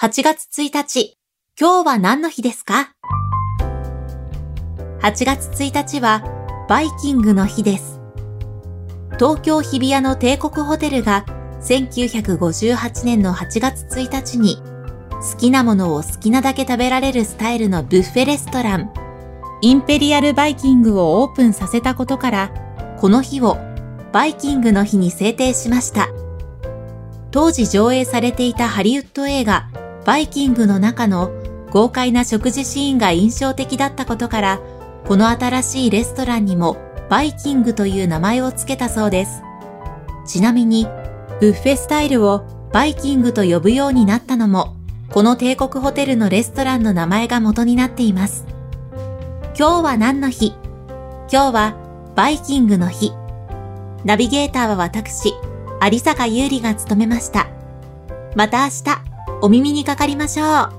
8月1日、今日は何の日ですか ?8 月1日はバイキングの日です。東京日比谷の帝国ホテルが1958年の8月1日に好きなものを好きなだけ食べられるスタイルのブッフェレストラン、インペリアルバイキングをオープンさせたことから、この日をバイキングの日に制定しました。当時上映されていたハリウッド映画バイキングの中の豪快な食事シーンが印象的だったことから、この新しいレストランにもバイキングという名前を付けたそうです。ちなみに、ブッフェスタイルをバイキングと呼ぶようになったのも、この帝国ホテルのレストランの名前が元になっています。今日は何の日？今日はバイキングの日。ナビゲーターは私、有坂優里が務めました。また明日。お耳にかかりましょう。